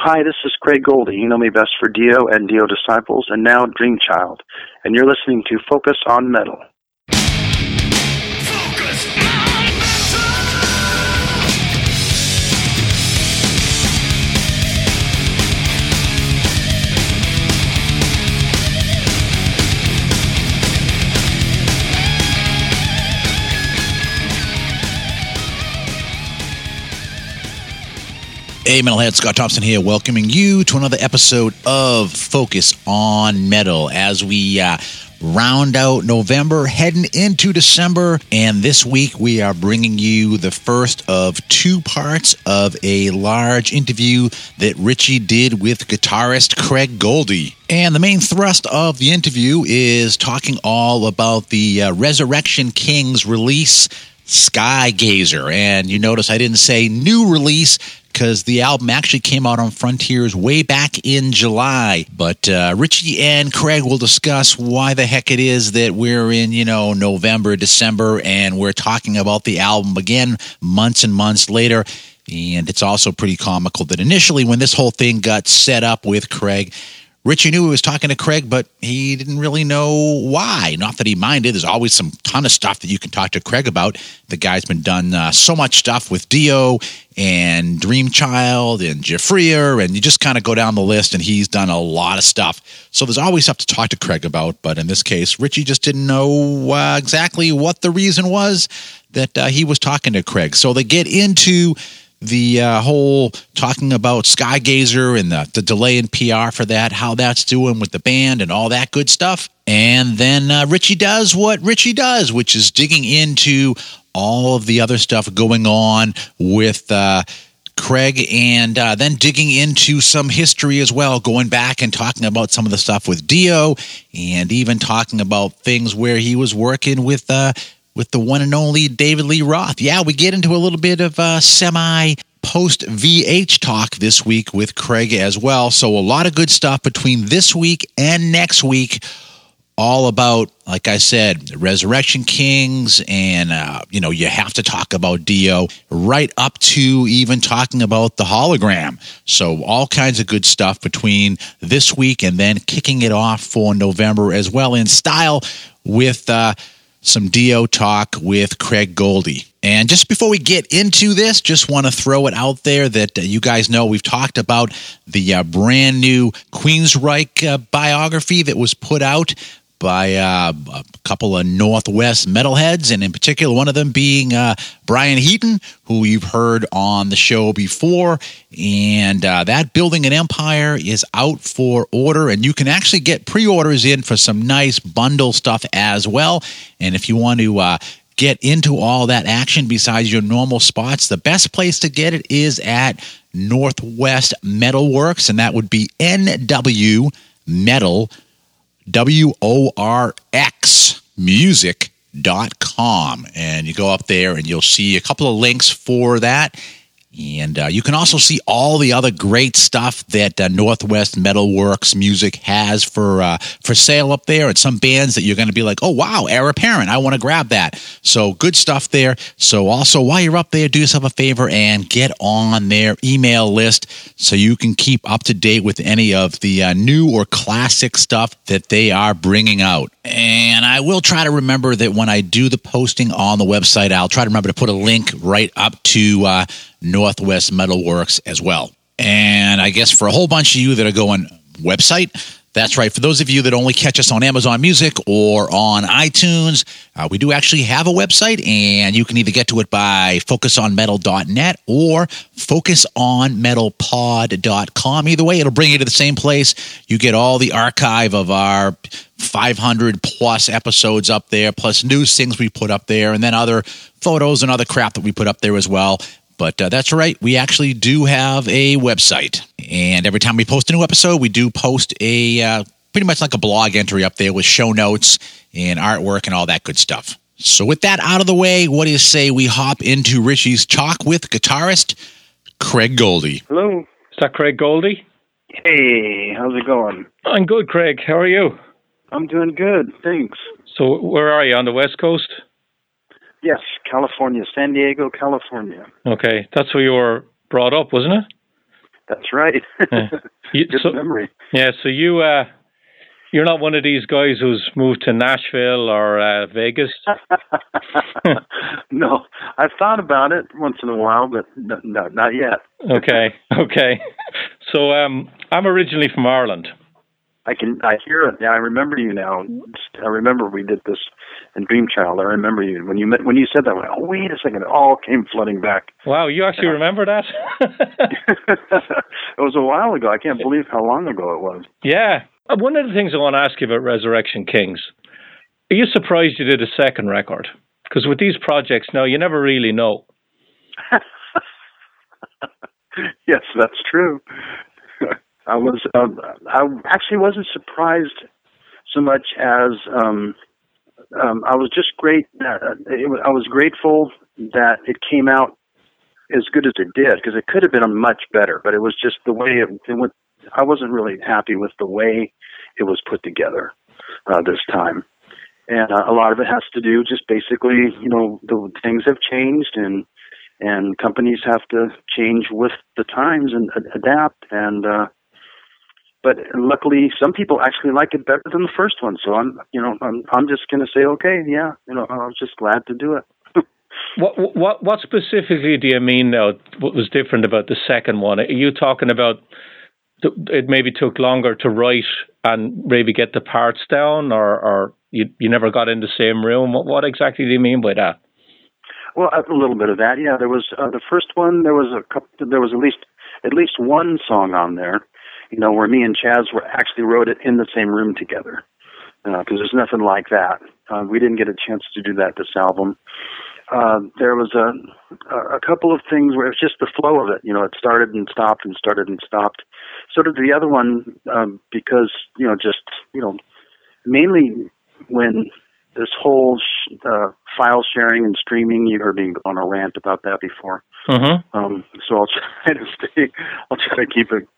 Hi, this is Craig Goldy. You know me best for Dio and Dio Disciples, and now Dreamchild. And you're listening to Focus on Metal. Hey, Metalhead, Scott Thompson here, welcoming you to another episode of Focus on Metal as we uh, round out November, heading into December. And this week, we are bringing you the first of two parts of a large interview that Richie did with guitarist Craig Goldy. And the main thrust of the interview is talking all about the uh, Resurrection Kings release. Skygazer. And you notice I didn't say new release because the album actually came out on Frontiers way back in July. But uh, Richie and Craig will discuss why the heck it is that we're in, you know, November, December, and we're talking about the album again months and months later. And it's also pretty comical that initially, when this whole thing got set up with Craig, Richie knew he was talking to Craig, but he didn't really know why. Not that he minded. There's always some ton of stuff that you can talk to Craig about. The guy's been done uh, so much stuff with Dio and Dreamchild and Giuffria, and you just kind of go down the list, and he's done a lot of stuff. So there's always stuff to talk to Craig about. But in this case, Richie just didn't know uh, exactly what the reason was that uh, he was talking to Craig. So they get into the uh, whole talking about Skygazer and the, the delay in PR for that, how that's doing with the band and all that good stuff. And then uh, Richie does what Richie does, which is digging into all of the other stuff going on with. Uh, Craig, and uh, then digging into some history as well, going back and talking about some of the stuff with Dio, and even talking about things where he was working with uh, with the one and only David Lee Roth. Yeah, we get into a little bit of uh, semi post VH talk this week with Craig as well. So, a lot of good stuff between this week and next week. All about, like I said, Resurrection Kings, and uh, you know, you have to talk about Dio, right up to even talking about the hologram. So, all kinds of good stuff between this week and then kicking it off for November as well in style with uh, some Dio talk with Craig Goldy. And just before we get into this, just want to throw it out there that uh, you guys know we've talked about the uh, brand new Queensryche uh, biography that was put out by uh, a couple of Northwest metalheads, and in particular, one of them being uh, Brian Heaton, who you've heard on the show before. And uh, that Building an Empire is out for order, and you can actually get pre orders in for some nice bundle stuff as well. And if you want to uh, get into all that action besides your normal spots, the best place to get it is at Northwest Metalworx, and that would be NW Metal W O R X music.com. And you go up there and you'll see a couple of links for that. And uh, you can also see all the other great stuff that uh, Northwest Metalworx Music has for uh, for sale up there, and some bands that you're going to be like, "Oh wow, Heir Apparent, I want to grab that." So good stuff there. So also, while you're up there, do yourself a favor and get on their email list so you can keep up to date with any of the uh, new or classic stuff that they are bringing out. And I will try to remember that when I do the posting on the website, I'll try to remember to put a link right up to uh, Northwest Metalworx as well. And I guess for a whole bunch of you that are going, website, that's right. For those of you that only catch us on Amazon Music or on iTunes, uh, we do actually have a website, and you can either get to it by focusonmetal.net or focusonmetalpod.com. Either way, it'll bring you to the same place. You get all the archive of our 500 plus episodes up there, plus news things we put up there, and then other photos and other crap that we put up there as well. But uh, that's right, we actually do have a website. And every time we post a new episode, we do post a uh, pretty much like a blog entry up there with show notes and artwork and all that good stuff. So, with that out of the way, what do you say we hop into Richie's talk with guitarist Craig Goldy? Hello. Is that Craig Goldy? Hey, how's it going? I'm good, Craig. How are you? I'm doing good, thanks. So, where are you? On the West Coast? Yes, California, San Diego, California. Okay, that's where you were brought up, wasn't it? That's right. you, Good so, memory. Yeah, so you uh, you're not one of these guys who's moved to Nashville or uh, Vegas. no, I've thought about it once in a while, but no, no not yet. okay, okay. So um, I'm originally from Ireland. I can I hear it. Yeah, I remember you now. I remember we did this in Dreamchild. I remember you when you met, when you said that. I went, oh, wait a second! It all came flooding back. Wow, you actually remember that? it was a while ago. I can't believe how long ago it was. Yeah. Uh, One of the things I want to ask you about Resurrection Kings, are you surprised you did a second record? Because with these projects now, you never really know. yes, that's true. I was um, I actually wasn't surprised so much as um, um, I was just great. Uh, it, I was grateful that it came out as good as it did because it could have been much better, but it was just the way it, it went. I wasn't really happy with the way it was put together uh, this time, and uh, a lot of it has to do just basically, you know, the things have changed and and companies have to change with the times and a- adapt and. uh but luckily some people actually like it better than the first one so i'm you know i'm i'm just going to say okay yeah you know i was just glad to do it What what what specifically do you mean now? What was different about the second one? Are you talking about it maybe took longer to write and maybe get the parts down, or or you you never got in the same room? What what exactly do you mean by that? well a little bit of that yeah there was uh, the first one there was a couple there was at least at least one song on there you know where me and Chas were actually wrote it in the same room together because there's nothing like that uh, we didn't get a chance to do that this album uh, there was a a couple of things where it's just the flow of it. You know, it started and stopped and started and stopped. So did the other one um, because you know just you know mainly when this whole sh- uh, file sharing and streaming. You heard me on a rant about that before. Mm-hmm. Um, so I'll try to stay. I'll try to keep it,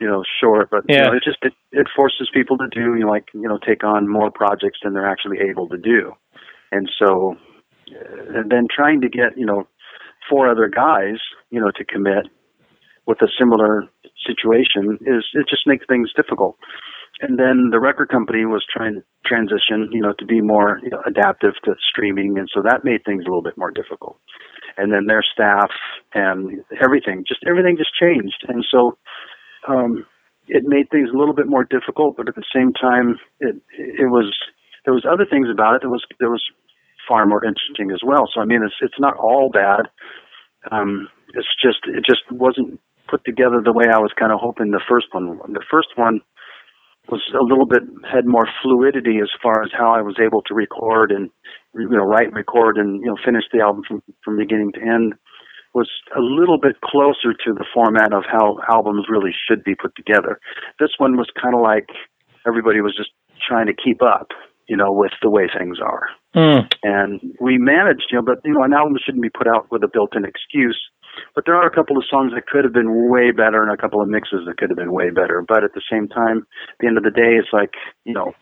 you know, short. But you know, it just it, it forces people to do, you know, like you know, take on more projects than they're actually able to do, and so, and then trying to get you know, four other guys, you know, to commit with a similar situation is it just makes things difficult. And then the record company was trying to transition, you know, to be more you know, adaptive to streaming, and so that made things a little bit more difficult. And then their staff and everything, just everything just changed, and so um, it made things a little bit more difficult. But at the same time, it it was there was other things about it that was that was far more interesting as well. So I mean, it's it's not all bad. Um, it's just it just wasn't put together the way I was kind of hoping the first one. The first one was a little bit had more fluidity as far as how I was able to record and you know write, record, and you know finish the album from from beginning to end. Was a little bit closer to the format of how albums really should be put together. This one was kind of like everybody was just trying to keep up, you know, with the way things are Mm. and we managed, you know, but you know, an album shouldn't be put out with a built-in excuse. But there are a couple of songs that could have been way better, and a couple of mixes that could have been way better. But at the same time, at the end of the day, it's like you know,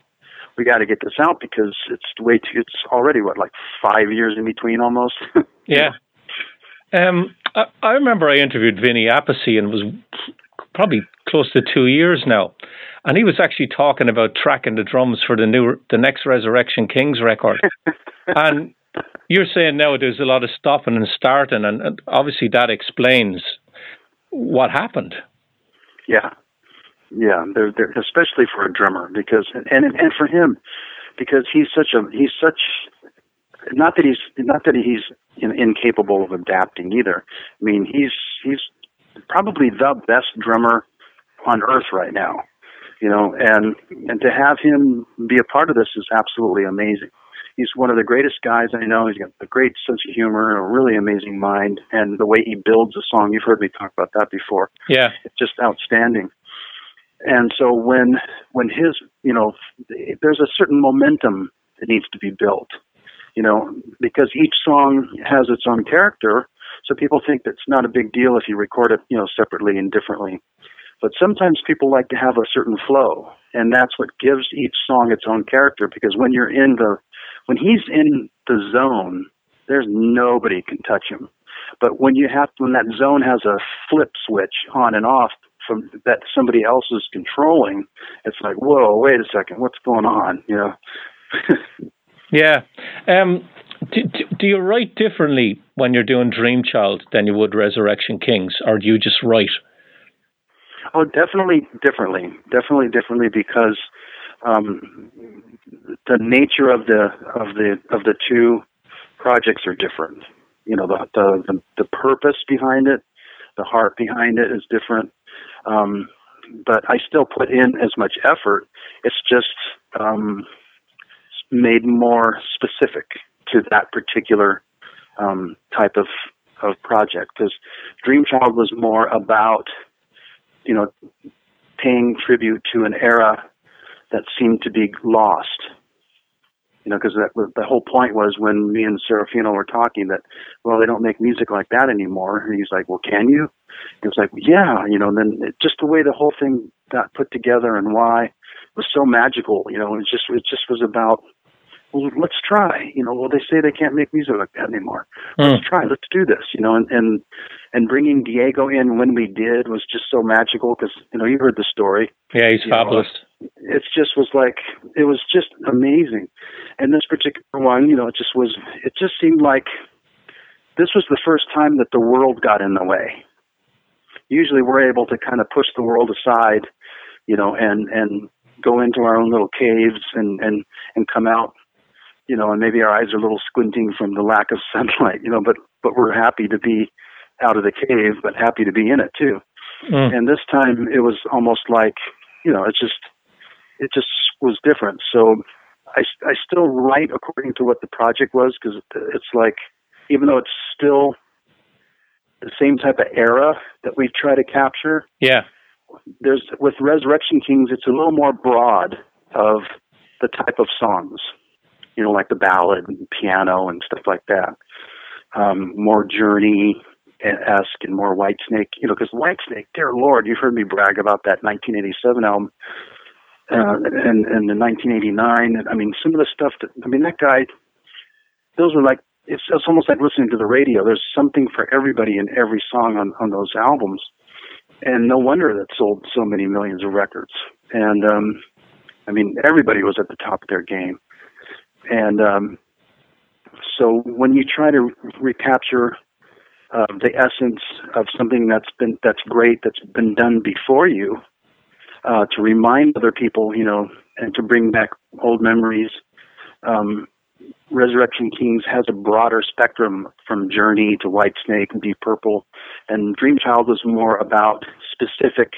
we got to get this out because it's way too. It's already what like five years in between almost. Yeah. Um, I, I remember I interviewed Vinny Appice and it was probably close to two years now, and he was actually talking about tracking the drums for the new, the next Resurrection Kings record. and you're saying now there's a lot of stopping and starting, and, and obviously that explains what happened. Yeah, yeah. They're, they're especially for a drummer because and and for him because he's such a he's such not that he's not that he's in, incapable of adapting either. I mean, he's he's probably the best drummer on earth right now. You know, and and to have him be a part of this is absolutely amazing. He's one of the greatest guys I know. He's got a great sense of humor, a really amazing mind, and the way he builds a song. You've heard me talk about that before Yeah. It's just outstanding. And so when when his you know there's a certain momentum that needs to be built, you know, because each song has its own character. So people think it's not a big deal if you record it, you know, separately and differently. But sometimes people like to have a certain flow, and that's what gives each song its own character. Because when you're in the when he's in the zone, there's nobody can touch him. But when you have when that zone has a flip switch on and off, from that somebody else is controlling, it's like, whoa, wait a second, what's going on? You know. yeah. Um, do, do, you write differently when you're doing Dream Child than you would Resurrection Kings, or do you just write? Oh, definitely differently. Definitely differently because um, the nature of the of the of the two projects are different. You know, the the the, purpose behind it, the heart behind it is different. Um, but I still put in as much effort. It's just um, made more specific to that particular um, type of of project because Dream Child was more about you know paying tribute to an era that seemed to be lost. You know, because that the whole point was when me and Serafino were talking that, well, they don't make music like that anymore. And he's like, well, can you? He was like, yeah, you know. And then it, just the way the whole thing got put together and why was so magical. You know, it just it just was about well, let's try. You know, well, they say they can't make music like that anymore. Mm. Let's try. Let's do this. You know, and and and bringing Diego in when we did was just so magical because you know you heard the story. Yeah, he's fabulous. Know, it just was like it was just amazing, and this particular one, you know, it just was. It just seemed like this was the first time that the world got in the way. Usually, we're able to kind of push the world aside, you know, and and go into our own little caves and and and come out you know, and maybe our eyes are a little squinting from the lack of sunlight, you know, but but we're happy to be out of the cave, but happy to be in it too. Mm. And this time it was almost like, you know, it's just it just was different. So I I still write according to what the project was because it's like even though it's still the same type of era that we try to capture. Yeah. There's with Resurrection Kings, it's a little more broad of the type of songs you know, like the ballad and piano and stuff like that. Um, more Journey esque and more Whitesnake, you know, because Whitesnake, dear Lord, you've heard me brag about that 1987 album. Uh, and and the 1989, I mean, some of the stuff that I mean, that guy, those were like it's, it's almost like listening to the radio. There's something for everybody in every song on on those albums, and no wonder that sold so many millions of records. And um, I mean, everybody was at the top of their game. And um, so when you try to recapture uh, the essence of something that's been that's great that's been done before you, uh, to remind other people, you know, and to bring back old memories. Um, Resurrection Kings has a broader spectrum from Journey to Whitesnake and Deep Purple, and Dream Child was more about specific,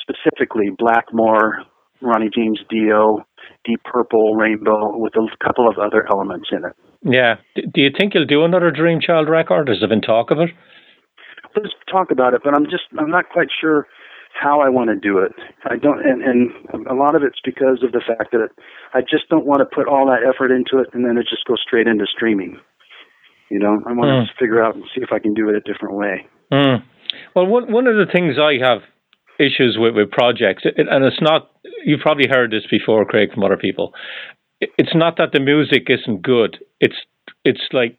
specifically Blackmore, Ronnie James Dio, Deep Purple, Rainbow, with a couple of other elements in it. Yeah. Do you think you'll do another Dream Child record? Has there been talk of it? Let's talk about it, but I'm just I'm not quite sure how I want to do it. I don't, and, and a lot of it's because of the fact that I just don't want to put all that effort into it and then it just goes straight into streaming. You know, I want mm. to figure out and see if I can do it a different way. Mm. Well, one one of the things I have issues with, with projects, it, and it's not, you've probably heard this before, Craig, from other people. It, it's not that the music isn't good. It's, it's like,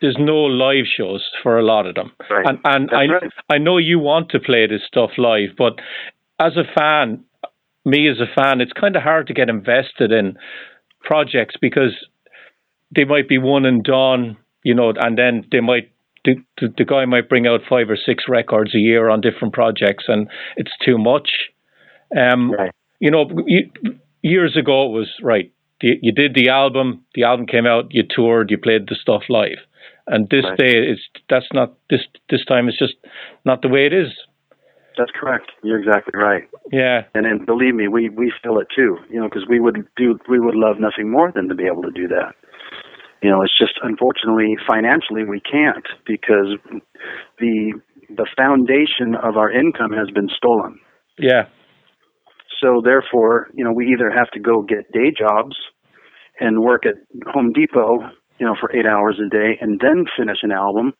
there's no live shows for a lot of them. Right. And, and I, right. I know you want to play this stuff live, but as a fan, me as a fan, it's kind of hard to get invested in projects because they might be one and done, you know, and then they might the, the, the guy might bring out five or six records a year on different projects, and it's too much. Um, right. You know, you, years ago it was right. The, you did the album, the album came out, you toured, you played the stuff live, and this right. day it's that's not this this time. It's just not the way it is. That's correct. You're exactly right. Yeah. And then believe me, we we feel it too. You know, because we would do we would love nothing more than to be able to do that you know, it's just unfortunately financially we can't because the the foundation of our income has been stolen. Yeah. So therefore, you know, we either have to go get day jobs and work at Home Depot, you know, for eight hours a day and then finish an album,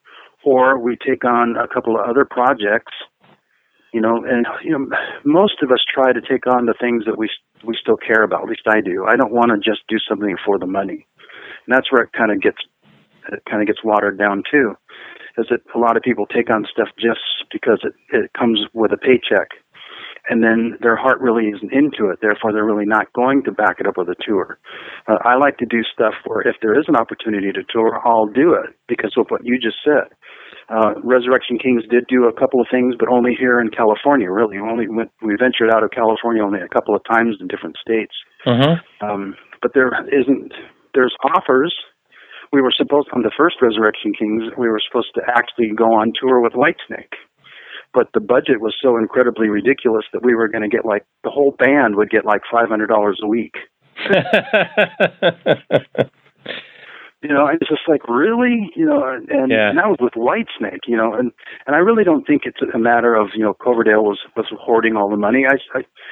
or we take on a couple of other projects, you know, and you know, most of us try to take on the things that we we still care about. At least I do. I don't want to just do something for the money. And that's where it kind of gets it kind of gets watered down too, is that a lot of people take on stuff just because it it comes with a paycheck, and then their heart really isn't into it. Therefore, they're really not going to back it up with a tour. Uh, I like to do stuff where if there is an opportunity to tour, I'll do it because of what you just said. Uh, Resurrection Kings did do a couple of things, but only here in California. Really, we only went, we ventured out of California only a couple of times in different states. Uh-huh. Um, but there isn't. There's offers. We were supposed on the first Resurrection Kings. We were supposed to actually go on tour with Whitesnake but the budget was so incredibly ridiculous that we were going to get like the whole band would get like five hundred dollars a week. you know, it's just like really, you know, and, yeah. and that was with Whitesnake, you know, and and I really don't think it's a matter of you know Coverdale was was hoarding all the money. I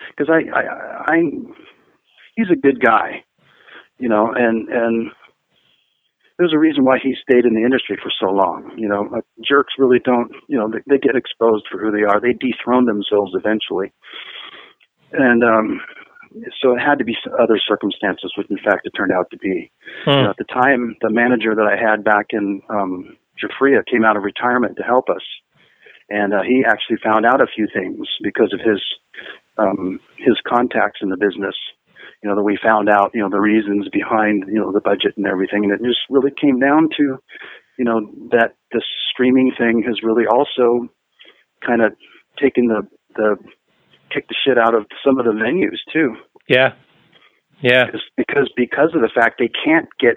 because I, I I I he's a good guy, you know, and and there's a reason why he stayed in the industry for so long. You know, like, jerks really don't, you know, they, they get exposed for who they are. They dethrone themselves eventually. And um, so it had to be other circumstances, which in fact it turned out to be. Hmm. You know, at the time, the manager that I had back in um, Giuffria came out of retirement to help us. And uh, he actually found out a few things because of his um, his contacts in the business you know, that we found out, you know, the reasons behind, you know, the budget and everything. And it just really came down to, you know, that the streaming thing has really also kind of taken the, the, kicked the shit out of some of the venues too. Yeah. Yeah. Because, because of the fact they can't get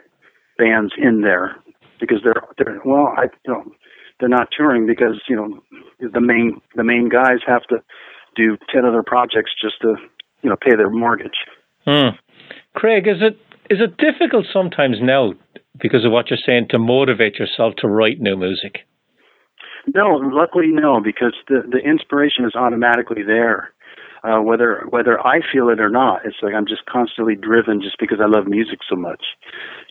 bands in there because they're, they're, well, I, you know, they're not touring because, you know, the main, the main guys have to do 10 other projects just to, you know, pay their mortgage. Hmm. Craig, is it is it difficult sometimes now because of what you're saying to motivate yourself to write new music? No, luckily no, because the the inspiration is automatically there. Uh, whether whether I feel it or not, it's like I'm just constantly driven just because I love music so much.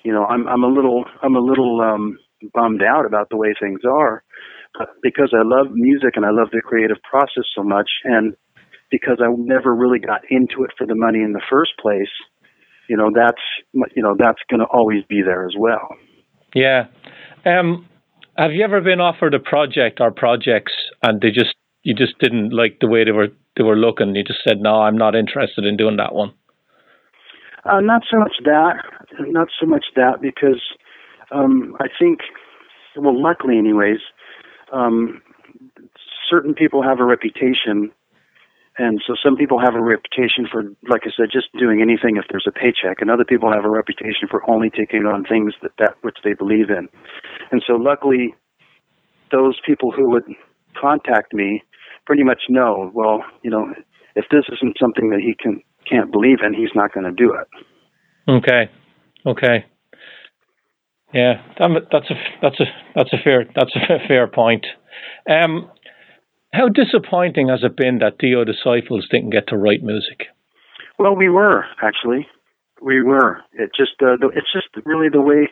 You know, I'm I'm a little I'm a little um, bummed out about the way things are, because I love music and I love the creative process so much, and because I never really got into it for the money in the first place, you know, that's you know that's going to always be there as well. Yeah. Um, have you ever been offered a project or projects and they just you just didn't like the way they were they were looking? You just said, "No, I'm not interested in doing that one." Uh, not so much that, not so much that, because um, I think, well, luckily, anyways, um, certain people have a reputation and so some people have a reputation for, like I said, just doing anything if there's a paycheck, and other people have a reputation for only taking on things that, that which they believe in. And so luckily, those people who would contact me pretty much know, well, you know, if this isn't something that he can can't believe in, he's not going to do it. Okay, okay, yeah, that's a that's a that's a fair that's a fair point. Um, how disappointing has it been that Dio Disciples didn't get to write music? Well, we were actually, we were. It just uh, it's just really the way.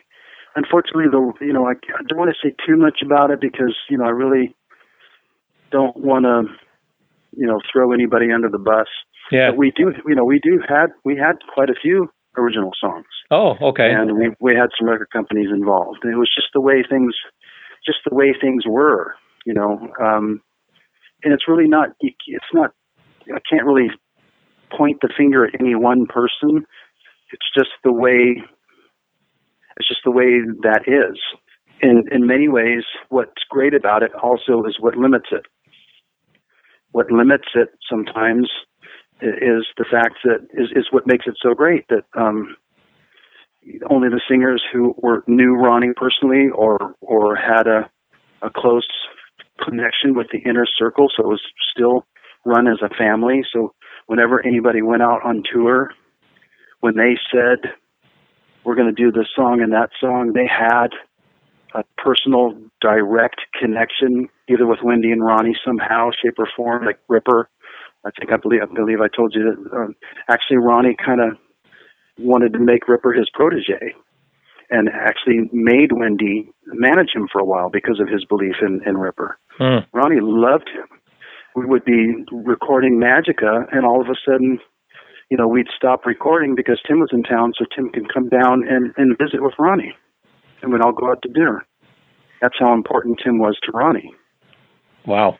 Unfortunately, the you know I, I don't want to say too much about it because you know I really don't want to you know throw anybody under the bus. Yeah, but we do. You know we do had we had quite a few original songs. Oh, okay. And we we had some record companies involved. And it was just the way things, just the way things were. You know, um, and it's really not it's not I can't really point the finger at any one person. It's just the way it's just the way that is. In in many ways, what's great about it also is what limits it. What limits it sometimes is the fact that is, is what makes it so great that um, only the singers who were knew Ronnie personally or or had a a close connection with the inner circle, so it was still run as a family. So whenever anybody went out on tour, when they said we're going to do this song and that song, they had a personal, direct connection either with Wendy and Ronnie somehow, shape or form, like Ripper. I think I believe I believe I told you that um, actually Ronnie kind of wanted to make Ripper his protege and actually made Wendy manage him for a while because of his belief in, in Ripper. Mm. Ronnie loved him. We would be recording Magica, and all of a sudden, you know, we'd stop recording because Tim was in town, so Tim can come down and, and visit with Ronnie, and we'd all go out to dinner. That's how important Tim was to Ronnie. Wow.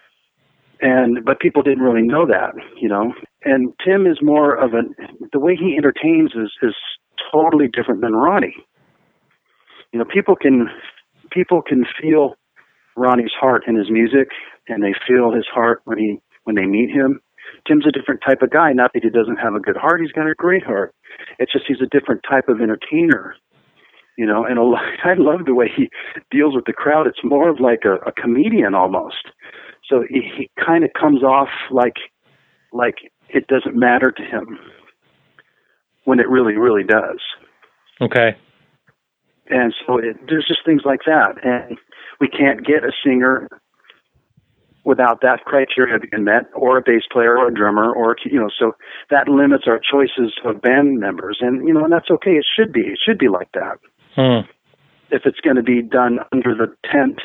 and but people didn't really know that, you know. And Tim is more of an the way he entertains is is totally different than Ronnie. You know, people can people can feel Ronnie's heart in his music, and they feel his heart when he when they meet him. Tim's a different type of guy. Not that he doesn't have a good heart; he's got a great heart. It's just he's a different type of entertainer, you know. And a lot, I love the way he deals with the crowd. It's more of like a, a comedian almost. So he, he kind of comes off like like it doesn't matter to him when it really really does. Okay. And so it, there's just things like that, and we can't get a singer without that criteria being met, or a bass player, or a drummer, or you know, so that limits our choices of band members, and you know, and that's okay. It should be. It should be like that. Hmm. If it's going to be done under the tent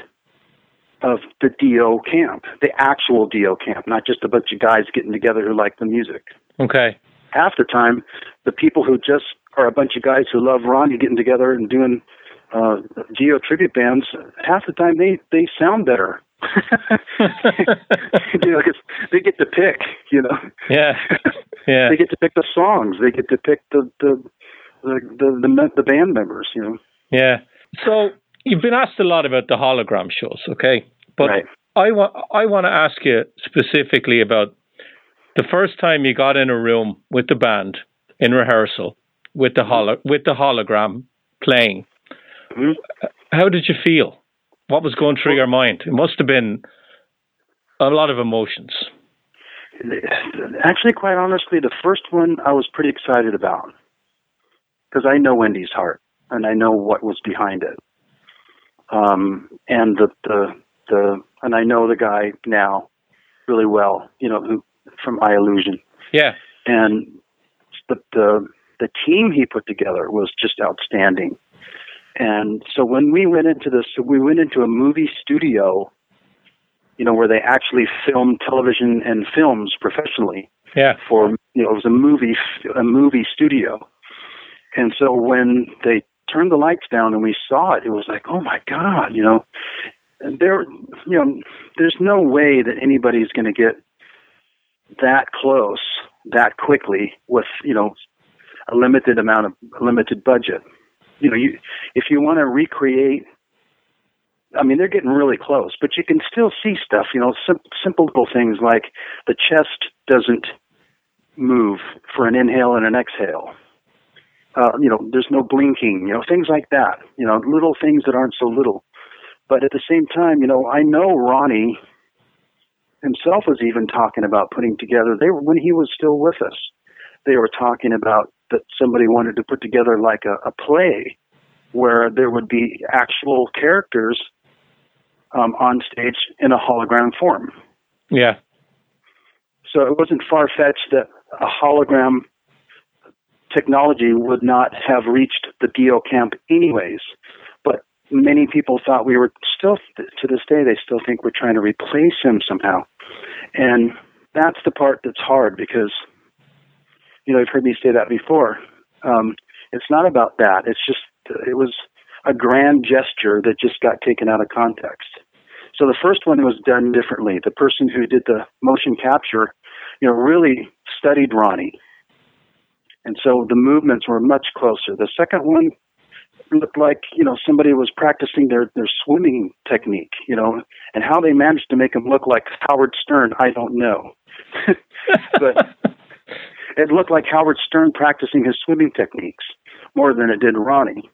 of the Dio camp, the actual Dio camp, not just a bunch of guys getting together who like the music. Okay. Half the time, the people who just are a bunch of guys who love Ronnie getting together and doing uh, Dio tribute bands, half the time they they sound better. you know, 'cause they get to pick. You know, Yeah. Yeah. they get to pick the songs. They get to pick the the the the, the, the band members. You know, Yeah. So you've been asked a lot about the hologram shows, okay? But right? I want I want to ask you specifically about the first time you got in a room with the band in rehearsal with the holo with the hologram playing. Mhm. How did you feel? What was going through your mind? It must have been a lot of emotions. Actually, quite honestly, the first one I was pretty excited about because I know Wendy's heart and I know what was behind it. Um, and the, the the and I know the guy now really well, you know, who, from Eyellusion, Yeah. and the the the team he put together was just outstanding. And so when we went into this, we went into a movie studio, you know, where they actually film television and films professionally Yeah. for you know it was a movie a movie studio and so when they turned the lights down and we saw it it was like oh my god you know and there you know there's no way that anybody's going to get that close that quickly with you know a limited amount of a limited budget you know you if you want to recreate I mean, they're getting really close, but you can still see stuff. You know, sim- simple little things like the chest doesn't move for an inhale and an exhale. Uh, you know, there's no blinking. You know, things like that. You know, little things that aren't so little. But at the same time, you know, I know Ronnie himself was even talking about putting together. They were when he was still with us. They were talking about that somebody wanted to put together like a, a play where there would be actual characters um, on stage in a hologram form. Yeah. So it wasn't far fetched that a hologram technology would not have reached the Dio camp anyways. But many people thought we were still, to this day, they still think we're trying to replace him somehow. And that's the part that's hard because, you know, you've heard me say that before. Um, it's not about that. It's just, it was a grand gesture that just got taken out of context. So the first one was done differently. The person who did the motion capture, you know, really studied Ronnie. And so the movements were much closer. The second one looked like, you know, somebody was practicing their, their swimming technique, you know, and how they managed to make him look like Howard Stern, I don't know. but it looked like Howard Stern practicing his swimming techniques more than it did Ronnie.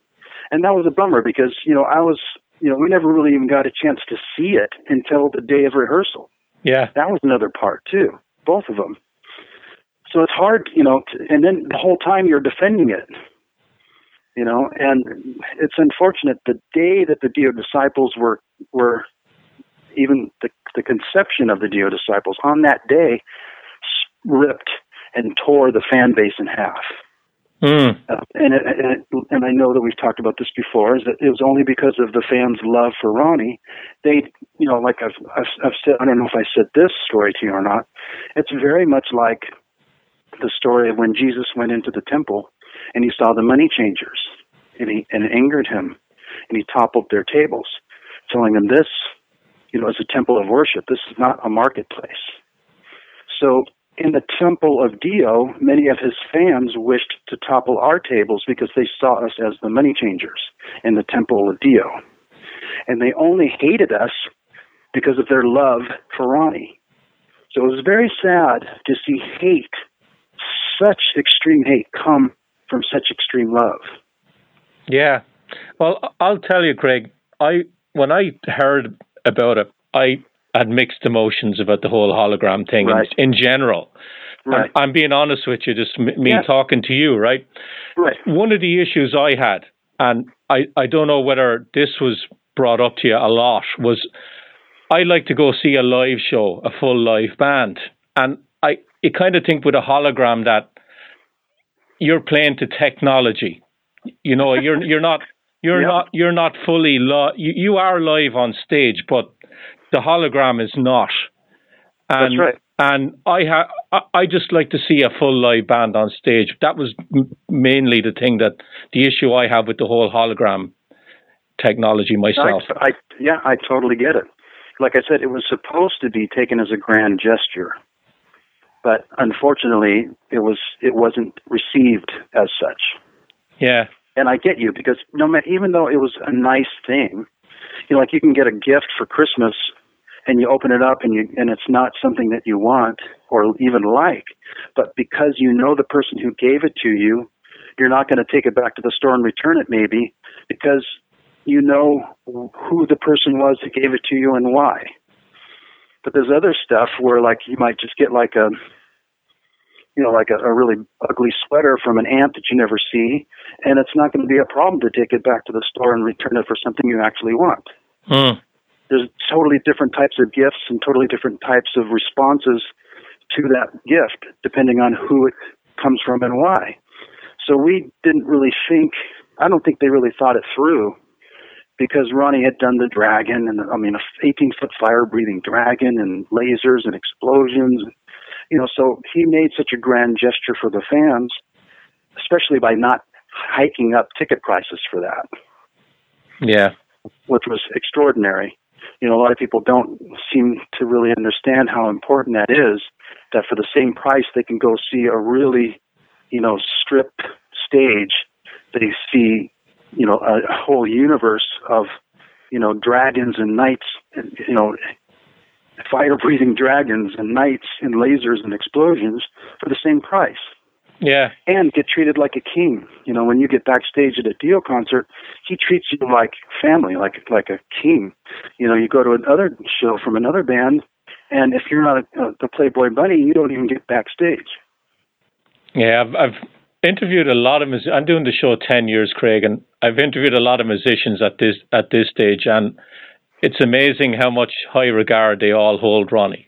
And that was a bummer because, you know, I was, you know, we never really even got a chance to see it until the day of rehearsal. Yeah. That was another part too, both of them. So it's hard, you know, to, and then the whole time you're defending it, you know, and it's unfortunate the day that the Dio disciples were were even the the conception of the Dio disciples on that day ripped and tore the fan base in half. Mm. Uh, and it, and, it, and I know that we've talked about this before. Is that it was only because of the fans' love for Ronnie. They, you know, like I've, I've I've said. I don't know if I said this story to you or not. It's very much like the story of when Jesus went into the temple and he saw the money changers, and he and it angered him, and he toppled their tables, telling them this you know, as a temple of worship. This is not a marketplace. So in the temple of Dio, many of his fans wished to topple our tables because they saw us as the money changers in the temple of Dio. And they only hated us because of their love for Ronnie. So it was very sad to see hate, such extreme hate, come from such extreme love. Yeah. Well, I'll tell you, Craig, I when I heard about it, I had mixed emotions about the whole hologram thing right. in, in, general. Right. I'm being honest with you, just me yeah. talking to you, right? Right. One of the issues I had, and I, I don't know whether this was brought up to you a lot, was I like to go see a live show, a full live band. And I, I kind of think with a hologram that you're playing to technology. You know, you're you're not you're yep. not you're not fully li- you, you are live on stage, but the hologram is not. And, That's right. And I ha- I just like to see a full live band on stage. That was m- mainly the thing that the issue I have with the whole hologram technology myself. I, I, yeah, I totally get it. Like I said, it was supposed to be taken as a grand gesture, but unfortunately, it was it wasn't received as such. Yeah, and I get you because no matter even though it was a nice thing, you know, like you can get a gift for Christmas and you open it up and you and it's not something that you want or even like, but because you know the person who gave it to you, you're not going to take it back to the store and return it maybe because you know who the person was that gave it to you and why. But there's other stuff where like you might just get like a you know, like a, a really ugly sweater from an aunt that you never see, and it's not going to be a problem to take it back to the store and return it for something you actually want. Mm. There's totally different types of gifts and totally different types of responses to that gift, depending on who it comes from and why. So we didn't really think, I don't think they really thought it through because Ronnie had done the dragon and I mean, a 18 foot fire breathing dragon and lasers and explosions you know, so he made such a grand gesture for the fans, especially by not hiking up ticket prices for that. Yeah. Which was extraordinary. You know, a lot of people don't seem to really understand how important that is, that for the same price they can go see a really, you know, stripped stage. They see, you know, a whole universe of, you know, dragons and knights, you know, fire breathing dragons and knights and lasers and explosions for the same price. Yeah. And get treated like a king. You know, when you get backstage at a Dio concert, he treats you like family, like like a king. You know, you go to another show from another band, and if you're not a, a Playboy Bunny, you don't even get backstage. Yeah, I've, I've interviewed a lot of. I'm doing the show ten years, Craig, and I've interviewed a lot of musicians at this at this stage, and it's amazing how much high regard they all hold Ronnie.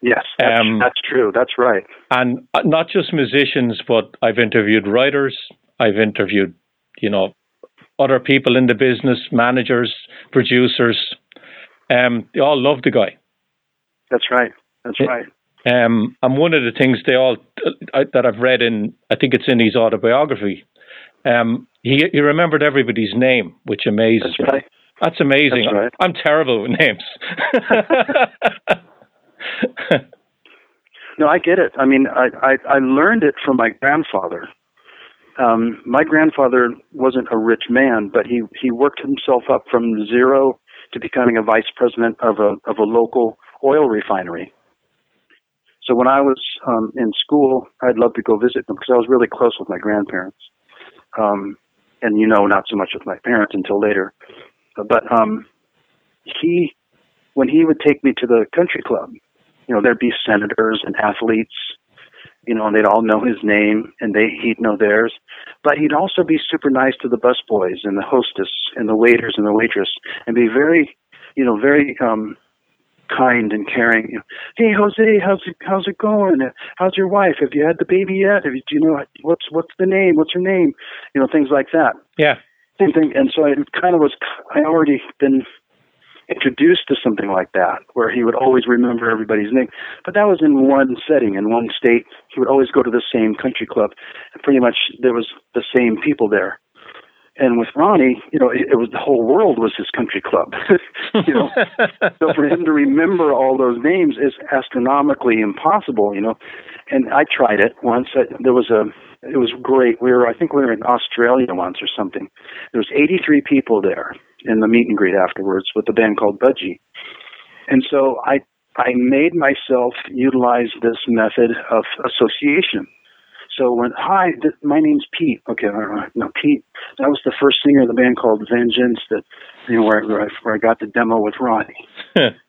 Yes, that's, um, that's true. That's right. And uh, not just musicians, but I've interviewed writers. I've interviewed, you know, other people in the business, managers, producers. Um, they all love the guy. That's right. That's right. Um, and one of the things they all uh, that I've read in, I think it's in his autobiography. Um, he he remembered everybody's name, which amazes That's me. Right. That's amazing. That's right. I'm terrible with names. no, I get it. I mean, I, I, I learned it from my grandfather. Um, my grandfather wasn't a rich man, but he, he worked himself up from zero to becoming a vice president of a, of a local oil refinery. So when I was um, in school, I'd love to go visit them because I was really close with my grandparents. Um, and you know, not so much with my parents until later. But um, he, when he would take me to the country club, you know, there'd be senators and athletes, you know, and they'd all know his name and they he'd know theirs. But he'd also be super nice to the busboys and the hostess and the waiters and the waitress and be very, you know, very um kind and caring. Hey Jose, how's it how's it going? How's your wife? Have you had the baby yet? Have you, do you know what's what's the name? What's her name? You know, things like that. Yeah same thing. And so it kind of was, I already been introduced to something like that, where he would always remember everybody's name. But that was in one setting, in one state. He would always go to the same country club, and pretty much there was the same people there. And with Ronnie, you know, it, it was the whole world was his country club. you know, so for him to remember all those names is astronomically impossible. You know, and I tried it once. I, there was a, it was great. We were, I think, we were in Australia once or something. There was 83 people there in the meet and greet afterwards with a band called Budgie. And so I I made myself utilize this method of association. So when hi, th- my name's Pete. Okay, uh, no Pete. That was the first singer of the band called Vengeance. That you know where, where, I, where I got the demo with Ronnie,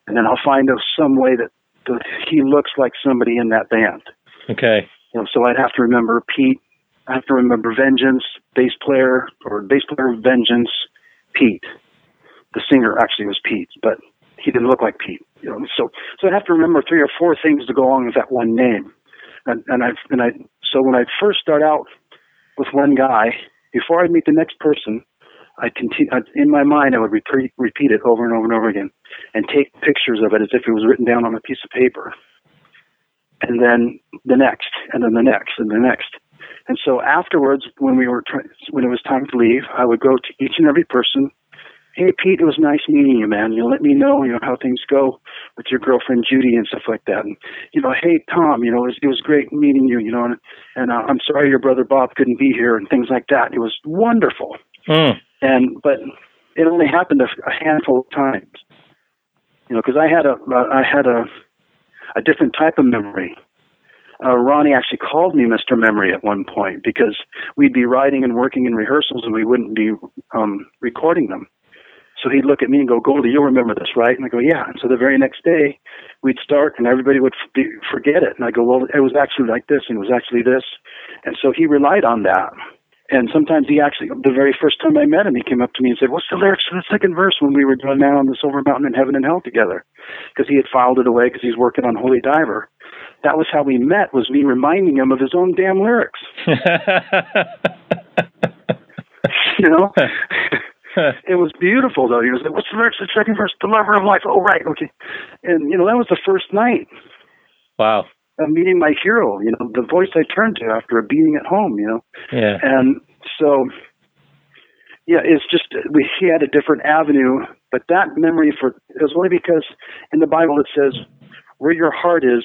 and then I'll find out some way that, that he looks like somebody in that band. Okay. You know, so I'd have to remember Pete. I have to remember Vengeance, bass player or bass player Vengeance, Pete. The singer actually was Pete, but he didn't look like Pete. You know, so so I'd have to remember three or four things to go along with that one name. And and I and I so when I first start out with one guy, before I meet the next person, I continue in my mind. I would repeat repeat it over and over and over again, and take pictures of it as if it was written down on a piece of paper. And then the next, and then the next, and the next. And so afterwards, when we were try- when it was time to leave, I would go to each and every person hey Pete, it was nice meeting you, man. You know, let me know, you know, how things go with your girlfriend Judy and stuff like that. And you know, hey Tom, you know, it was, it was great meeting you, you know, and, and uh, I'm sorry your brother Bob couldn't be here and things like that. It was wonderful. Mm. And but it only happened a, a handful of times, you know, because I had a uh, had a a different type of memory. Uh, Ronnie actually called me Mr. Memory at one point because we'd be writing and working in rehearsals and we wouldn't be um, recording them. So he'd look at me and go, Goldy, you'll remember this, right? And I go, yeah. And so the very next day, we'd start and everybody would f- forget it. And I go, well, it was actually like this and it was actually this. And so he relied on that. And sometimes he actually, the very first time I met him, he came up to me and said, what's the lyrics for the second verse when we were doing Man on the Silver Mountain in Heaven and Hell together? Because he had filed it away because he's working on Holy Diver. That was how we met, was me reminding him of his own damn lyrics. you know? it was beautiful though. He was like, "What's the lyrics? To the second verse, the lover of life." Oh, right, okay. And you know that was the first night. Wow. Of meeting my hero, you know, the voice I turned to after a beating at home, you know. Yeah. And so, yeah, it's just we he had a different avenue, but that memory for it was only because in the Bible it says, "Where your heart is,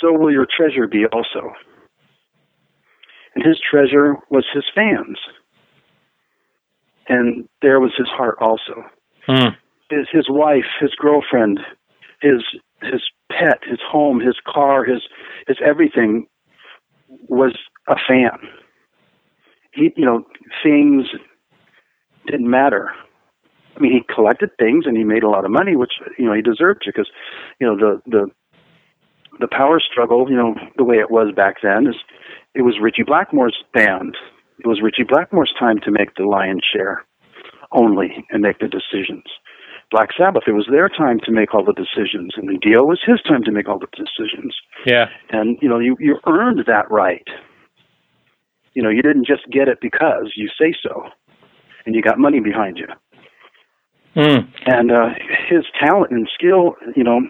so will your treasure be also." And his treasure was his fans and there was his heart also. Mm. His his wife, his girlfriend, his his pet, his home, his car, his his everything was a fan. He, you know, things didn't matter. I mean, he collected things and he made a lot of money, which you know he deserved to, because you know the the the power struggle, you know, the way it was back then is it was Ritchie Blackmore's band it was Ritchie Blackmore's time to make the lion's share only and make the decisions. Black Sabbath, it was their time to make all the decisions, and the Dio was his time to make all the decisions. Yeah. And you know, you you earned that right. You know, you didn't just get it because you say so, and you got money behind you. Mm. And uh, his talent and skill, you know,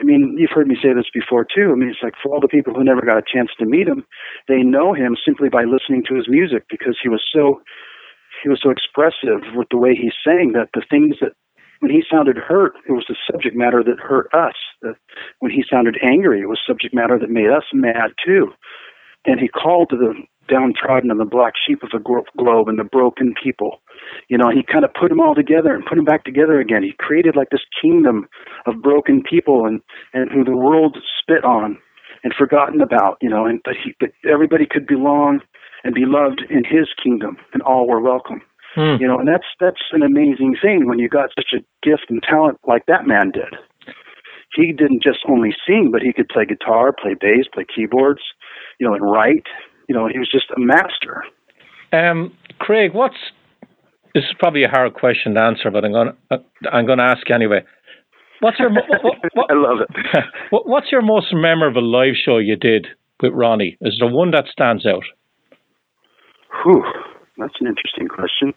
I mean, you've heard me say this before too. I mean, it's like for all the people who never got a chance to meet him, they know him simply by listening to his music because he was so he was so expressive with the way he sang that the things that when he sounded hurt, it was the subject matter that hurt us. when he sounded angry, it was subject matter that made us mad too. And he called to the downtrodden and the black sheep of the globe and the broken people. You know, he kind of put them all together and put them back together again. He created like this kingdom of broken people and, and who the world spit on and forgotten about, you know, and but he but everybody could belong and be loved in his kingdom and all were welcome. Hmm. You know, and that's that's an amazing thing when you got such a gift and talent like that man did. He didn't just only sing, but he could play guitar, play bass, play keyboards, you know, and write you know, he was just a master. Um, Craig, what's this is probably a hard question to answer, but I'm going to, uh, I'm going to ask anyway. What's your what, what, I love it. What, what's your most memorable live show you did with Ronnie? Is there one that stands out? Whew, that's an interesting question.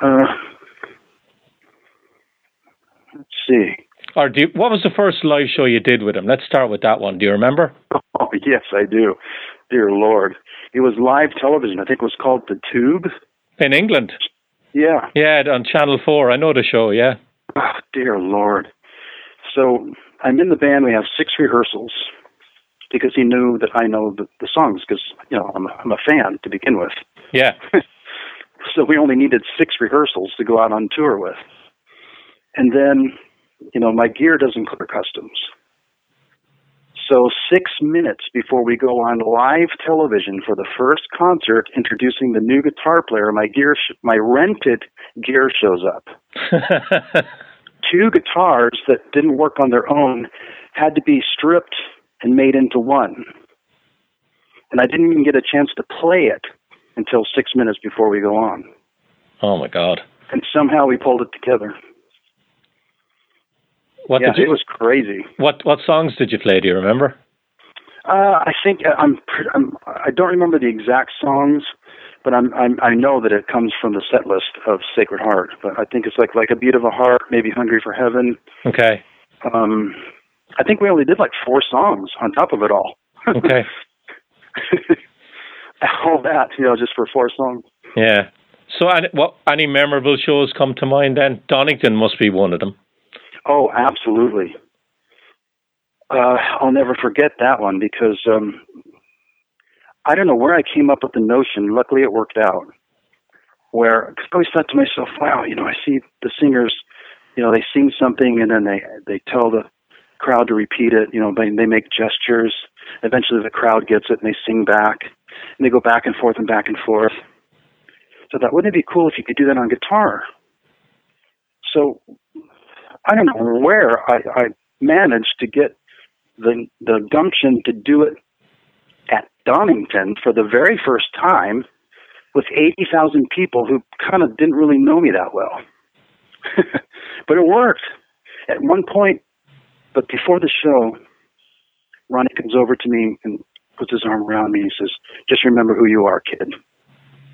Uh, let's see. Or do you, what was the first live show you did with him? Let's start with that one. Do you remember? Oh yes, I do. Dear Lord, it was live television. I think it was called The Tube. In England? Yeah. Yeah, on Channel 4. I know the show, yeah. Oh, dear Lord. So I'm in the band. We have six rehearsals because he knew that I know the, the songs because, you know, I'm a, I'm a fan to begin with. Yeah. so we only needed six rehearsals to go out on tour with. And then, you know, my gear doesn't clear customs. So, six minutes before we go on live television for the first concert introducing the new guitar player, my gear, sh- my rented gear shows up. Two guitars that didn't work on their own had to be stripped and made into one. And I didn't even get a chance to play it until six minutes before we go on. Oh my God! And somehow we pulled it together. What yeah, did you, it was crazy. What what songs did you play? Do you remember? Uh, I think uh, I'm, I'm. I don't remember the exact songs, but I'm, I'm. I know that it comes from the set list of Sacred Heart. But I think it's like like a beat of a heart, maybe Hungry for Heaven. Okay. Um, I think we only did like four songs on top of it all. Okay. all that, you know, just for four songs. Yeah. So, any, what any memorable shows come to mind? Then Donington must be one of them. Oh, absolutely. Uh, I'll never forget that one because um, I don't know where I came up with the notion. Luckily, it worked out. Where cause I always thought to myself, "Wow, you know, I see the singers, you know, they sing something and then they they tell the crowd to repeat it. You know, they they make gestures. Eventually, the crowd gets it and they sing back, and they go back and forth and back and forth. So that wouldn't it be cool if you could do that on guitar? So I don't know where I, I managed to get the the gumption to do it at Donington for the very first time with 80,000 people who kind of didn't really know me that well. but it worked. At one point, but before the show, Ronnie comes over to me and puts his arm around me and says, Just remember who you are, kid.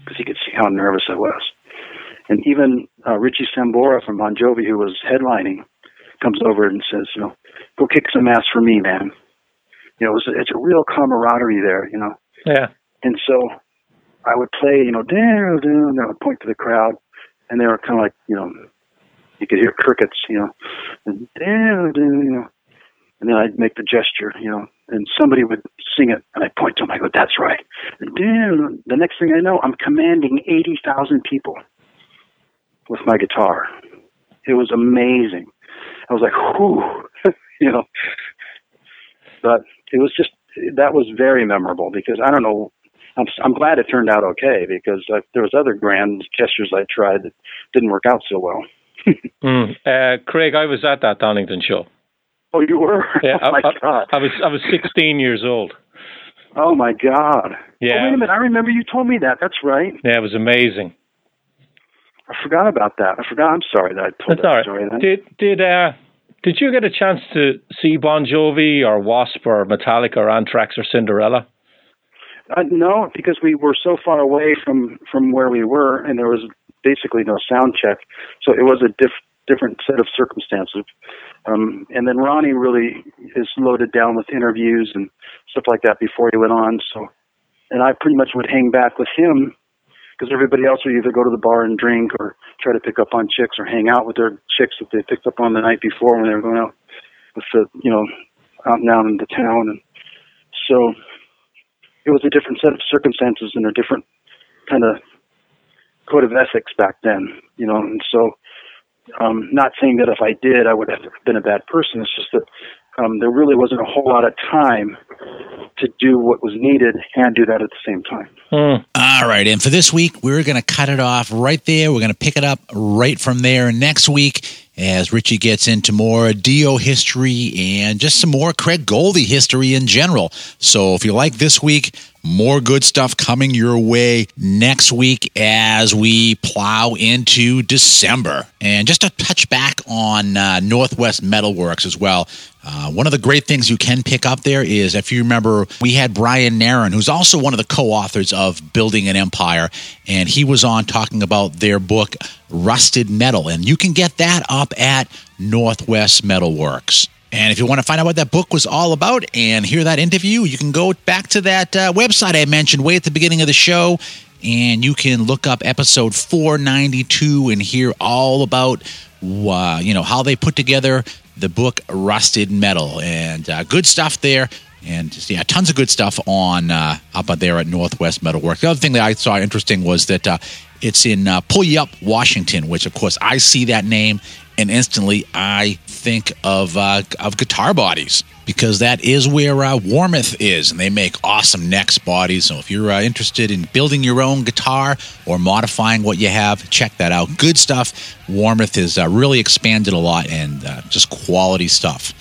Because he could see how nervous I was. And even uh, Richie Sambora from Bon Jovi, who was headlining, comes over and says, you know, go kick some ass for me, man. You know, it's a, it's a real camaraderie there, you know. Yeah. And so I would play, you know, down, down, and I would point to the crowd, and they were kind of like, you know, you could hear crickets, you know, and down, down, you know. And then I'd make the gesture, you know, and somebody would sing it, and I'd point to them. I go, "That's right." And down. The next thing I know, I'm commanding eighty thousand people with my guitar. It was amazing. I was like, "Whoo," you know. But it was just that was very memorable because I don't know. I'm I'm glad it turned out okay because uh, there was other grand gestures I tried that didn't work out so well. mm. uh, Craig, I was at that Donington show. Oh, you were? Yeah, oh my I, god! I was I was 16 years old. Oh my god! Yeah. Oh, wait a minute. I remember you told me that. That's right. Yeah, it was amazing. I forgot about that. I forgot. I'm sorry that I told That's that right. story. Then. Did did uh did you get a chance to see Bon Jovi or Wasp or Metallica or Anthrax or Cinderella? Uh, no, because we were so far away from from where we were, and there was basically no sound check, so it was a diff- different set of circumstances. Um, and then Ronnie really is loaded down with interviews and stuff like that before he went on. So, and I pretty much would hang back with him because everybody else would either go to the bar and drink or try to pick up on chicks or hang out with their chicks that they picked up on the night before when they were going out with the you know out and down in the town and so it was a different set of circumstances and a different kind of code of ethics back then you know and so um not saying that if I did I would have been a bad person it's just that um there really wasn't a whole lot of time to do what was needed and do that at the same time. Hmm. All right. And for this week, we're going to cut it off right there. We're going to pick it up right from there next week as Richie gets into more Dio history and just some more Craig Goldy history in general. So if you like this week, more good stuff coming your way next week as we plow into December. And just to touch back on uh, Northwest Metalworx as well. Uh, one of the great things you can pick up there is if you remember, we had Brian Nairn, who's also one of the co authors of Building an Empire, and he was on talking about their book, Rusted Metal. And you can get that up at Northwest Metalworx. And if you want to find out what that book was all about and hear that interview, you can go back to that uh, website I mentioned way at the beginning of the show and you can look up episode 492 and hear all about uh, you know how they put together the book Rusted Metal and uh, good stuff there. And yeah, tons of good stuff on uh, up there at Northwest Metalwork. The other thing that I saw interesting was that uh, it's in uh, Puyallup, Washington, which of course I see that name and instantly I think of uh, of guitar bodies because that is where uh, Warmoth is, and they make awesome necks bodies. So if you're uh, interested in building your own guitar or modifying what you have, check that out. Good stuff. Warmoth has uh, really expanded a lot and uh, just quality stuff.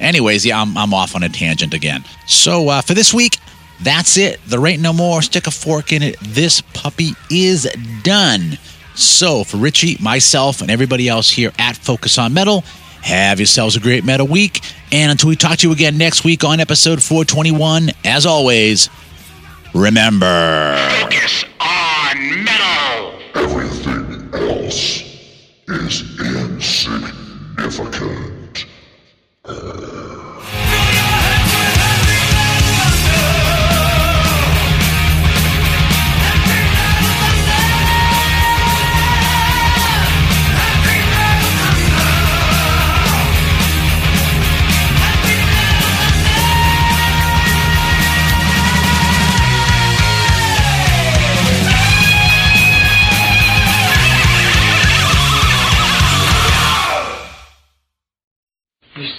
Anyways, yeah, I'm, I'm off on a tangent again. So uh, for this week, that's it. There ain't no more. Stick a fork in it. This puppy is done. So, for Richie, myself, and everybody else here at Focus on Metal, have yourselves a great metal week. And until we talk to you again next week on episode 421, as always, remember Focus on Metal. Everything else is insignificant. You're